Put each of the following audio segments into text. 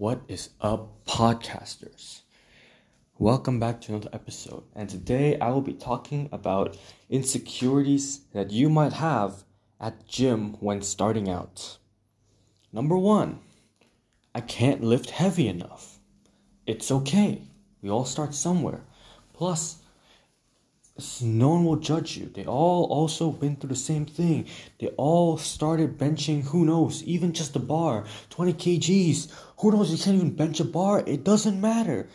What is up, podcasters? Welcome back to another episode, and today I will be talking about insecurities that you might have at gym when starting out. Number one, I can't lift heavy enough. It's okay, we all start somewhere. Plus, no one will judge you. They all also been through the same thing. They all started benching, who knows, even just a bar, 20 kgs. Who knows, you can't even bench a bar. It doesn't matter.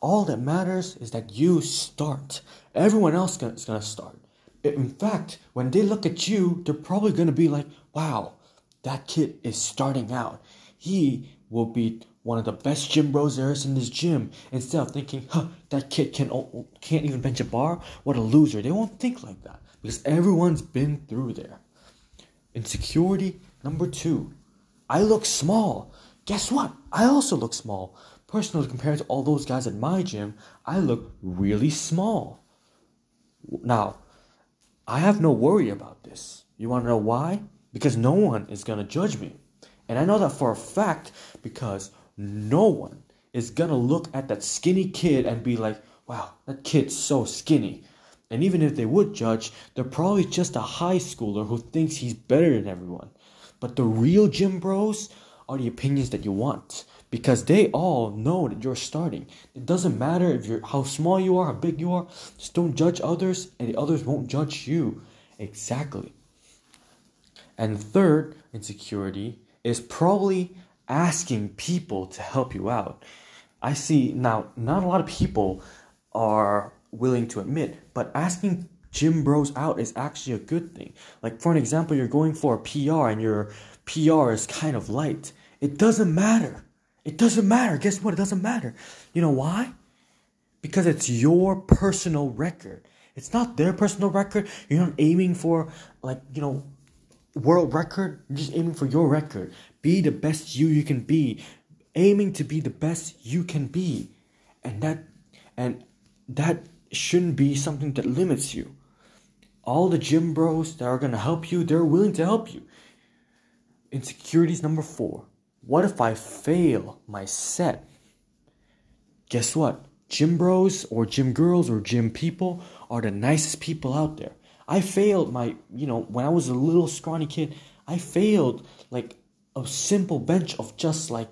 All that matters is that you start. Everyone else is going to start. In fact, when they look at you, they're probably going to be like, wow, that kid is starting out. He will be one of the best gym bros there is in this gym. Instead of thinking, huh, that kid can, can't even bench a bar, what a loser. They won't think like that because everyone's been through there. Insecurity number two. I look small. Guess what? I also look small. Personally, compared to all those guys at my gym, I look really small. Now, I have no worry about this. You want to know why? Because no one is going to judge me. And I know that for a fact because no one is gonna look at that skinny kid and be like, wow, that kid's so skinny. And even if they would judge, they're probably just a high schooler who thinks he's better than everyone. But the real gym bros are the opinions that you want because they all know that you're starting. It doesn't matter if you're how small you are, how big you are. Just don't judge others, and the others won't judge you. Exactly. And third insecurity is probably asking people to help you out. I see now, not a lot of people are willing to admit, but asking gym bros out is actually a good thing. Like, for an example, you're going for a PR and your PR is kind of light. It doesn't matter. It doesn't matter. Guess what? It doesn't matter. You know why? Because it's your personal record. It's not their personal record. You're not aiming for, like, you know, world record. Just aiming for your record. Be the best you you can be. Aiming to be the best you can be. And that and that shouldn't be something that limits you. All the gym bros that are gonna help you, they're willing to help you. Insecurities number four. What if I fail my set? Guess what? Gym bros or gym girls or gym people are the nicest people out there. I failed my, you know, when I was a little scrawny kid, I failed like a simple bench of just like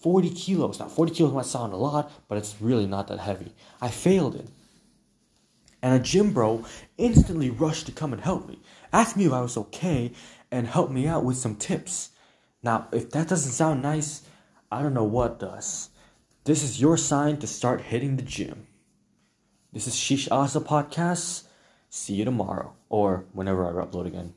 40 kilos. Now, 40 kilos might sound a lot, but it's really not that heavy. I failed it. And a gym bro instantly rushed to come and help me, asked me if I was okay, and helped me out with some tips. Now, if that doesn't sound nice, I don't know what does. This is your sign to start hitting the gym. This is Shish Asa Podcast. See you tomorrow or whenever I upload again.